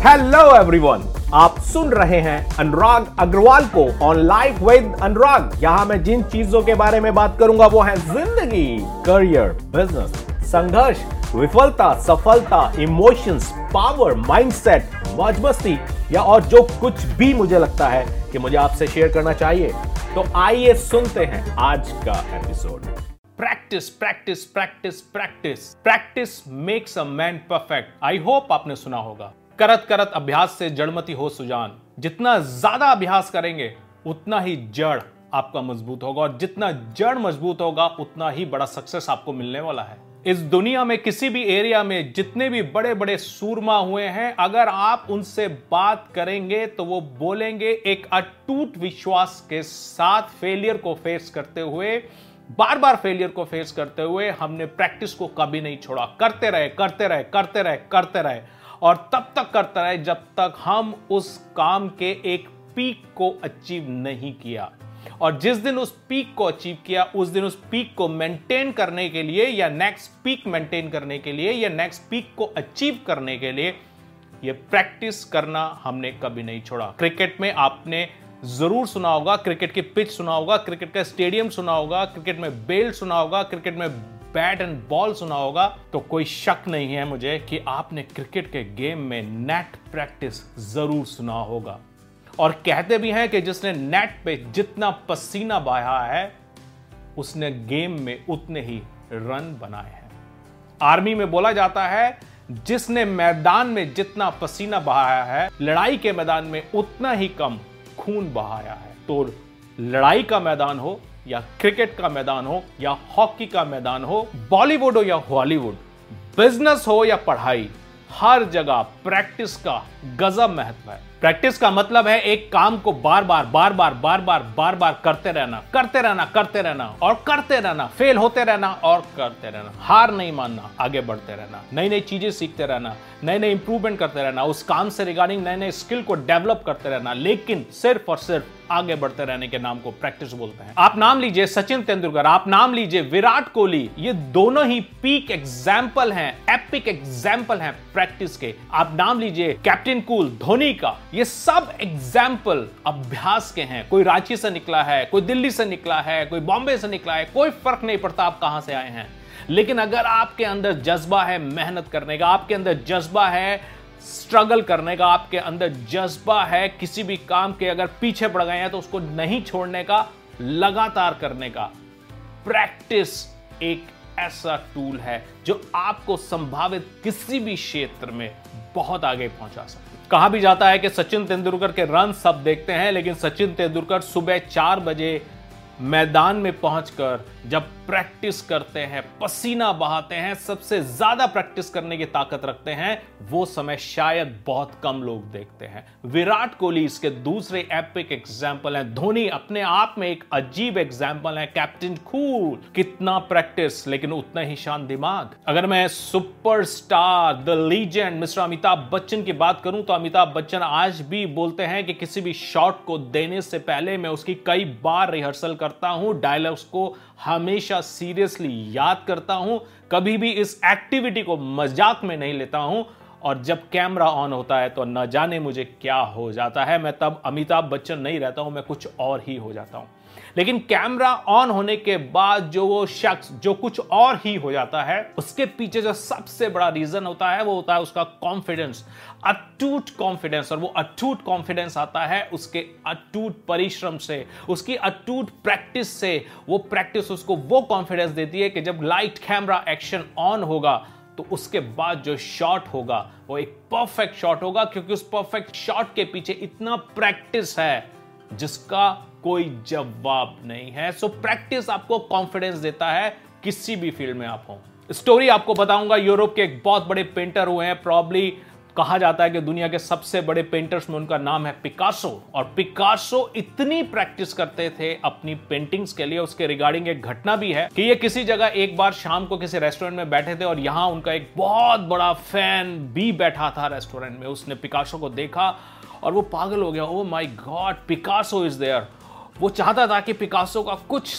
Hello everyone आप सुन रहे हैं अनुराग अग्रवाल को ऑन लाइफ विद अनुराग। यहाँ मैं जिन चीज़ों के बारे में बात करूँगा, वो है ज़िंदगी करियर बिज़नेस संघर्ष, विफलता, सफलता इमोशंस पावर माइंडसेट मौज मस्ती या और जो कुछ भी मुझे लगता है कि मुझे आपसे शेयर करना चाहिए। तो आइए सुनते हैं आज का episode practice practice practice practice practice makes a man perfect I hope आपने सुना होगा। करत करत अभ्यास से जड़मती हो सुजान। जितना ज़्यादा अभ्यास करेंगे, उतना ही जड़ आपका मज़बूत होगा और जितना जड़ मज़बूत होगा, उतना ही बड़ा सक्सेस आपको मिलने वाला है। इस दुनिया में किसी भी एरिया में जितने भी बड़े बड़े सूरमा हुए हैं, अगर आप उनसे बात करेंगे तो वो बोलेंगे एक अटूट विश्वास के साथ फेलियर को फेस करते हुए बार बार फेलियर को फेस करते हुए हमने प्रैक्टिस को कभी नहीं छोड़ा। करते रहे करते रहे करते रहे करते रहे। और तब तक करता रहे जब तक हम उस काम के एक पीक को अचीव नहीं किया। और जिस दिन उस पीक को अचीव किया, उस दिन उस पीक को मेंटेन करने के लिए या नेक्स्ट पीक मेंटेन करने के लिए या नेक्स्ट पीक को अचीव करने के लिए, ये प्रैक्टिस करना हमने कभी नहीं छोड़ा। क्रिकेट में आपने ज़रूर सुना होगा क्रिकेट की पिच सुना होगा क्रिकेट का स्टेडियम सुना होगा क्रिकेट में बेल सुना होगा क्रिकेट में बैट एंड बॉल सुना होगा तो कोई शक नहीं है मुझे कि आपने क्रिकेट के गेम में नेट प्रैक्टिस ज़रूर सुना होगा। और कहते भी हैं कि जिसने नेट पे जितना पसीना बहाया है, उसने गेम में उतने ही रन बनाए हैं। आर्मी में बोला जाता है, जिसने मैदान में जितना पसीना बहाया है, लड़ाई के मैदान में उतना ही कम खून बहाया है। तो लड़ाई का मैदान हो या क्रिकेट का मैदान हो या हॉकी का मैदान हो, बॉलीवुड हो या हॉलीवुड, बिज़नेस हो या पढ़ाई, हर जगह प्रैक्टिस का गजब महत्व है। प्रैक्टिस का मतलब है एक काम को बार बार बार बार बार बार बार बार करते रहना करते रहना करते रहना, और करते रहना फेल होते रहना, और करते रहना, हार नहीं मानना, आगे बढ़ते रहना नई नई चीज़ें सीखते रहना नए नए इंप्रूवमेंट करते रहना, उस काम से रिगार्डिंग नए नए स्किल को डेवलप करते रहना, लेकिन सिर्फ़ और सिर्फ़ आगे बढ़ते रहने के नाम को प्रैक्टिस बोलते हैं। आप नाम लीजिए सचिन तेंदुलकर, आप नाम लीजिए विराट कोहली, ये दोनों ही पीक एग्ज़ाम्पल हैं एपिक एग्ज़ाम्पल हैं प्रैक्टिस के। आप नाम लीजिए कैप्टन कूल धोनी का, ये सब एग्ज़ाम्पल अभ्यास के हैं। कोई रांची से निकला है, कोई दिल्ली से निकला है, कोई बॉम्बे से निकला है, कोई फ़र्क नहीं पड़ता आप कहाँ से आए हैं। लेकिन अगर आपके अंदर जज्बा है मेहनत करने का, आपके अंदर जज्बा है स्ट्रगल करने का आपके अंदर जज्बा है, किसी भी काम के अगर पीछे पड़ गए हैं तो उसको नहीं छोड़ने का, लगातार करने का। प्रैक्टिस एक ऐसा टूल है जो आपको संभावित किसी भी क्षेत्र में बहुत आगे पहुँचा सकता कहा भी जाता है कि सचिन तेंदुलकर के रन सब देखते हैं, लेकिन सचिन तेंदुलकर सुबह चार बजे मैदान में पहुंचकर जब प्रैक्टिस करते हैं, पसीना बहाते हैं, सबसे ज़्यादा प्रैक्टिस करने की ताकत रखते हैं, वो समय शायद बहुत कम लोग देखते हैं। विराट कोहली इसके दूसरे एपिक एग्ज़ाम्पल हैं। धोनी अपने आप में एक अजीब एग्ज़ाम्पल है। कैप्टन कूल कितना प्रैक्टिस लेकिन उतना ही शान दिमाग। अगर मैं superstar the legend mister Amitabh Bachchan की बात करूँ तो अमिताभ बच्चन आज भी बोलते हैं कि किसी भी शॉट को देने से पहले मैं उसकी कई बार रिहर्सल करता हूँ डायलॉग्स को हमेशा सीरियसली याद करता हूँ, कभी भी इस एक्टिविटी को मज़ाक में नहीं लेता हूँ। और जब कैमरा ऑन होता है तो न जाने मुझे क्या हो जाता है। मैं तब अमिताभ बच्चन नहीं रहता हूँ, मैं कुछ और ही हो जाता हूँ। लेकिन कैमरा ऑन होने के बाद जो वो शख्स, जो कुछ और ही हो जाता है, उसके पीछे जो सबसे बड़ा रीजन होता है, वो होता है उसका कॉन्फिडेंस अटूट कॉन्फिडेंस और वो अटूट कॉन्फिडेंस आता है उसके अटूट परिश्रम से, उसकी अटूट प्रैक्टिस से। वो प्रैक्टिस उसको वो कॉन्फिडेंस देती है कि जब लाइट कैमरा एक्शन ऑन होगा तो उसके बाद जो शॉट होगा, वो एक परफेक्ट शॉट होगा, क्योंकि उस परफेक्ट शॉट के पीछे इतना प्रैक्टिस है, जिसका कोई जवाब नहीं है। सो प्रैक्टिस आपको कॉन्फिडेंस देता है, किसी भी फ़ील्ड में आप हो। स्टोरी आपको बताऊँगा यूरोप के एक बहुत बड़े पेंटर हुए हैं प्रॉब्ली कहा जाता है कि दुनिया के सबसे बड़े पेंटर्स में उनका नाम है पिकासो और पिकासो इतनी प्रैक्टिस करते थे अपनी पेंटिंग्स के लिए, उसके रिगार्डिंग एक घटना भी है कि ये किसी जगह एक बार शाम को किसी रेस्टोरेंट में बैठे थे और यहाँ उनका एक बहुत बड़ा फ़ैन भी बैठा था रेस्टोरेंट में। उसने पिकासो को देखा और वो पागल हो गया। ओ my god Picasso is there वो चाहता था कि पिकासो का कुछ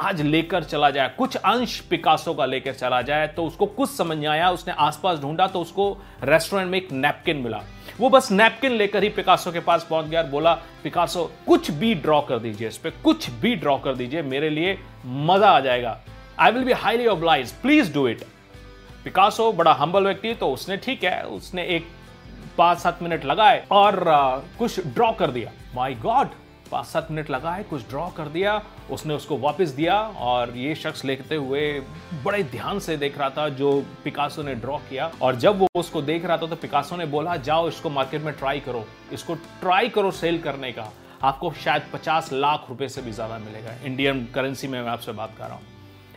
आज लेकर चला जाए कुछ अंश पिकासो का लेकर चला जाए तो उसको कुछ समझ नहीं आया उसने आसपास ढूंढा तो उसको रेस्टोरेंट में एक नैपकिन मिला। वो बस नैपकिन लेकर ही पिकासो के पास पहुँच गया और बोला पिकासो कुछ भी ड्रॉ कर दीजिए इस पर कुछ भी ड्रॉ कर दीजिए मेरे लिए मज़ा आ जाएगा। I will be highly oblige please do it Picasso बड़ा हम्बल व्यक्ति तो उसने ठीक है उसने एक पाँच सात मिनट लगाए और uh, कुछ ड्रॉ कर दिया। माई गॉड पाँच सात मिनट लगाए कुछ ड्रॉ कर दिया, उसने उसको वापस दिया और ये शख्स लेते हुए बड़े ध्यान से देख रहा था जो पिकासो ने ड्रॉ किया। और जब वो उसको देख रहा था तो पिकासो ने बोला, जाओ इसको मार्केट में ट्राई करो। इसको ट्राई करो सेल करने का। आपको शायद पचास लाख रुपए से भी ज़्यादा मिलेगा। इंडियन करेंसी में मैं आपसे बात कर रहा हूँ।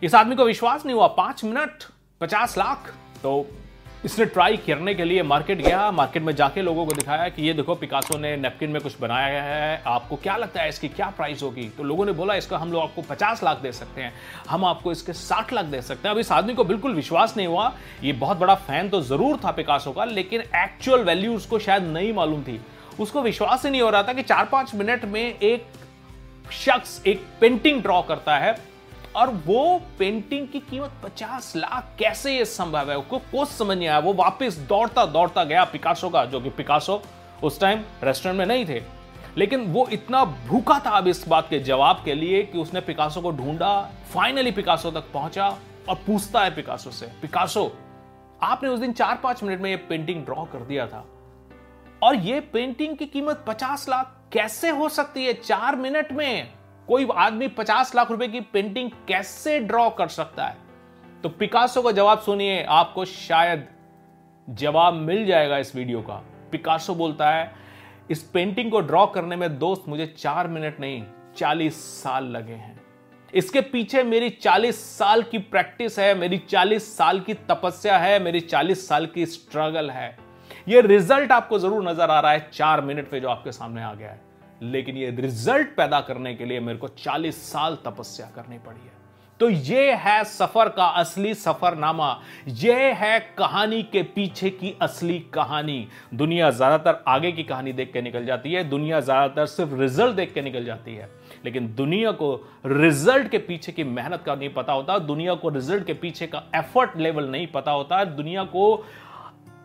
इस आदमी को विश्वास नहीं हुआ। पाँच मिनट, पचास लाख। तो इसने ट्राई करने के लिए मार्केट गया, मार्केट में जाके लोगों को दिखाया कि ये देखो पिकासो ने नेपकिन में कुछ बनाया है, आपको क्या लगता है इसकी क्या प्राइस होगी? तो लोगों ने बोला, इसका हम लोग आपको 50 लाख दे सकते हैं, हम आपको इसके 60 लाख दे सकते हैं। अब इस आदमी को बिल्कुल विश्वास नहीं हुआ, ये बहुत बड़ा फ़ैन तो ज़रूर था पिकासो का, लेकिन एक्चुअल वैल्यू उसको शायद नहीं मालूम थी। उसको विश्वास ही नहीं हो रहा था कि चार पाँच मिनट में एक शख्स, एक पेंटिंग ड्रॉ करता है और वो पेंटिंग की कीमत 50 लाख, कैसे ये संभव है? उसको कुछ समझ नहीं आया, वो वापस दौड़ता दौड़ता गया पिकासो का, जो कि पिकासो उस टाइम रेस्टोरेंट में नहीं थे। लेकिन वो इतना भूखा था अब इस बात के जवाब के लिए कि उसने पिकासो को ढूंढा फाइनली पिकासो तक पहुँचा और पूछता है पिकासो से पिकासो आपने उस दिन चार पाँच मिनट में ये पेंटिंग ड्रॉ कर दिया था? और ये पेंटिंग की कीमत पचास लाख, कैसे हो सकती है चार मिनट में? कोई आदमी पचास लाख रुपए की पेंटिंग कैसे ड्रॉ कर सकता है? तो पिकासो का जवाब सुनिए, आपको शायद जवाब मिल जाएगा इस वीडियो का। पिकासो बोलता है, इस पेंटिंग को ड्रॉ करने में दोस्त मुझे चार मिनट नहीं, चालीस साल लगे हैं। इसके पीछे मेरी चालीस साल की प्रैक्टिस है, मेरी चालीस साल की तपस्या है, मेरी चालीस साल की स्ट्रगल है। ये रिज़ल्ट आपको ज़रूर नज़र आ रहा है चार मिनट पे जो आपके सामने आ गया है। लेकिन ये रिज़ल्ट पैदा करने के लिए मेरे को 40 साल तपस्या करनी पड़ी है। तो ये है सफ़र का असली सफरनामा। ये है कहानी के पीछे की असली कहानी। दुनिया ज़्यादातर आगे की कहानी देख के निकल जाती है, दुनिया ज़्यादातर सिर्फ़ रिज़ल्ट देख के निकल जाती है। लेकिन दुनिया को रिज़ल्ट के पीछे की मेहनत का नहीं पता होता, दुनिया को रिज़ल्ट के पीछे का एफर्ट लेवल नहीं पता होता, दुनिया को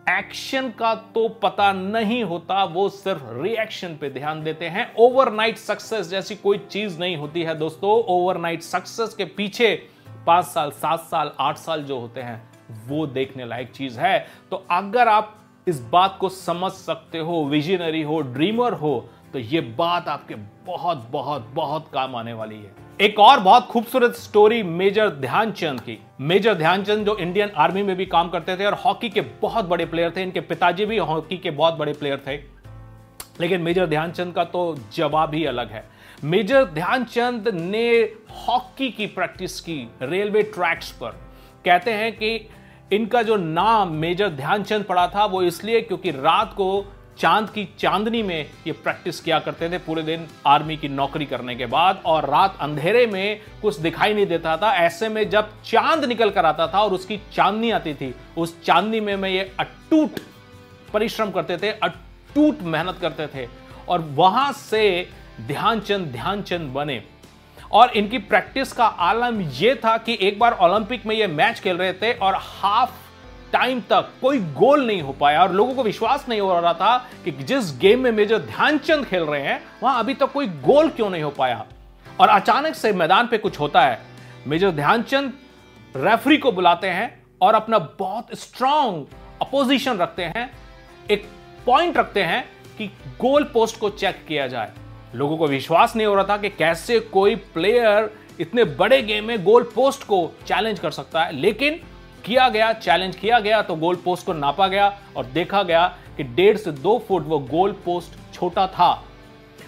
एक्शन का तो पता नहीं होता, वो सिर्फ़ रिएक्शन पे ध्यान देते हैं। ओवरनाइट सक्सेस जैसी कोई चीज़ नहीं होती है दोस्तों। ओवरनाइट सक्सेस के पीछे पाँच साल, सात साल, आठ साल जो होते हैं, वो देखने लायक चीज़ है। तो अगर आप इस बात को समझ सकते हो विजनरी हो ड्रीमर हो तो ये बात आपके बहुत बहुत बहुत काम आने वाली है। एक और बहुत खूबसूरत स्टोरी मेजर ध्यानचंद की। मेजर ध्यानचंद जो इंडियन आर्मी में भी काम करते थे और हॉकी के बहुत बड़े प्लेयर थे, इनके पिताजी भी हॉकी के बहुत बड़े प्लेयर थे। लेकिन मेजर ध्यानचंद का तो जवाब ही अलग है। मेजर ध्यानचंद ने हॉकी की प्रैक्टिस की रेलवे ट्रैक्स पर। कहते हैं कि इनका जो नाम मेजर ध्यानचंद पड़ा था, वो इसलिए क्योंकि रात को चाँद की चांदनी में ये प्रैक्टिस किया करते थे। पूरे दिन आर्मी की नौकरी करने के बाद और रात अंधेरे में कुछ दिखाई नहीं देता था। ऐसे में जब चाँद निकल कर आता था और उसकी चांदनी आती थी, उस चांदनी में मैं ये अटूट परिश्रम करते थे, अटूट मेहनत करते थे और वहाँ से ध्यानचंद ध्यानचंद बने। और इनकी प्रैक्टिस का आलम यह था कि एक बार ओलंपिक में ये मैच खेल रहे थे और हाफ़ टाइम तक कोई गोल नहीं हो पाया और लोगों को विश्वास नहीं हो रहा था कि जिस गेम में मेजर ध्यानचंद खेल रहे हैं, वहाँ अभी तक कोई गोल क्यों नहीं हो पाया? और अचानक से मैदान पे कुछ होता है। मेजर ध्यानचंद रेफरी को बुलाते हैं और अपना बहुत स्ट्रांग अपोजिशन रखते हैं। एक पॉइंट रखते हैं कि गोल पोस्ट को चेक किया जाए। लोगों को विश्वास नहीं हो रहा था कि कैसे कोई प्लेयर इतने बड़े गेम में गोल पोस्ट को चैलेंज कर सकता है। लेकिन किया गया चैलेंज किया गया तो गोल पोस्ट को नापा गया और देखा गया कि डेढ़ से दो फुट वो गोल पोस्ट छोटा था।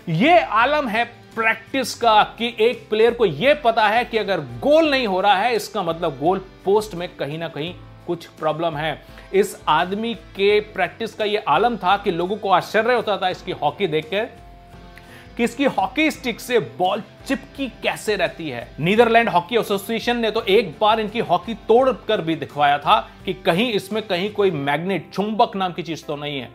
यह आलम है प्रैक्टिस का कि एक प्लेयर को यह पता है कि अगर गोल नहीं हो रहा है, इसका मतलब गोल पोस्ट में कहीं ना कहीं कुछ प्रॉब्लम है। इस आदमी के प्रैक्टिस का यह आलम था कि लोगों को आश्चर्य होता था इसकी हॉकी देखकर। कि इसकी हॉकी स्टिक से बॉल चिपकी कैसे रहती है? नीदरलैंड हॉकी एसोसिएशन ने तो एक बार इनकी हॉकी तोड़ कर भी दिखवाया था कि कहीं इसमें कहीं कोई मैग्नेट चुंबक नाम की चीज़ तो नहीं है।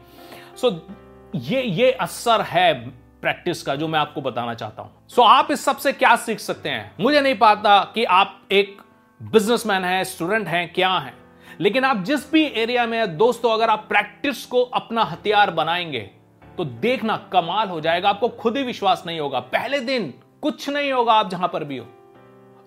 सो ये ये असर है प्रैक्टिस का जो मैं आपको बताना चाहता हूँ। सो so, आप इस सबसे क्या सीख सकते हैं? मुझे नहीं पता कि आप एक बिजनेसमैन हैं स्टूडेंट हैं क्या हैं। लेकिन आप जिस भी एरिया में दोस्तों अगर आप प्रैक्टिस को अपना हथियार बनाएँगे तो देखना कमाल हो जाएगा, आपको खुद ही विश्वास नहीं होगा। पहले दिन कुछ नहीं होगा आप जहाँ पर भी हो।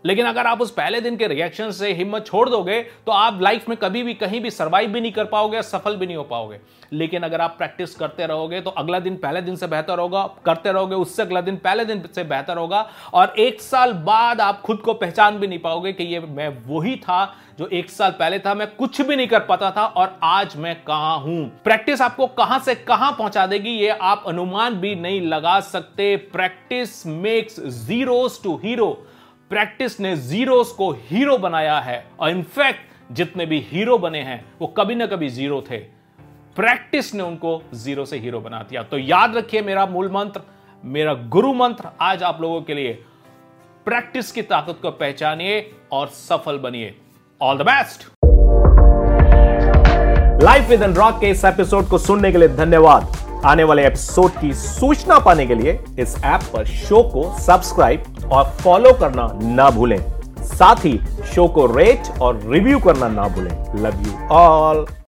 लेकिन अगर आप उस पहले दिन के रिएक्शन से हिम्मत छोड़ दोगे तो आप लाइफ में कभी भी, कहीं भी सर्वाइव भी नहीं कर पाओगे, सफल भी नहीं हो पाओगे। लेकिन अगर आप प्रैक्टिस करते रहोगे तो अगला दिन पहले दिन से बेहतर होगा, करते रहोगे, उससे अगला दिन पहले दिन से बेहतर होगा, और एक साल बाद आप खुद को पहचान भी नहीं पाओगे कि ये मैं वही था जो एक साल पहले था, मैं कुछ भी नहीं कर पाता था, और आज मैं कहाँ हूँ? प्रैक्टिस आपको कहाँ से कहाँ पहुँचा देगी, ये आप अनुमान भी नहीं लगा सकते। Practice makes zeros to hero practice ने जीरोस को हीरो बनाया है। और इनफैक्ट जितने भी हीरो बने हैं, वो कभी ना कभी ज़ीरो थे। प्रैक्टिस ने उनको ज़ीरो से हीरो बना दिया। तो याद रखिए मेरा मूल मंत्र, मेरा गुरु मंत्र आज आप लोगों के लिए। प्रैक्टिस की ताकत को पहचानिए और सफल बनिए। All the best life with N Rock के इस एपिसोड को सुनने के लिए धन्यवाद। आने वाले एपिसोड की सूचना पाने के लिए इस ऐप पर शो को सब्सक्राइब और फॉलो करना ना भूलें। साथ ही शो को रेट और रिव्यू करना ना भूलें। Love you all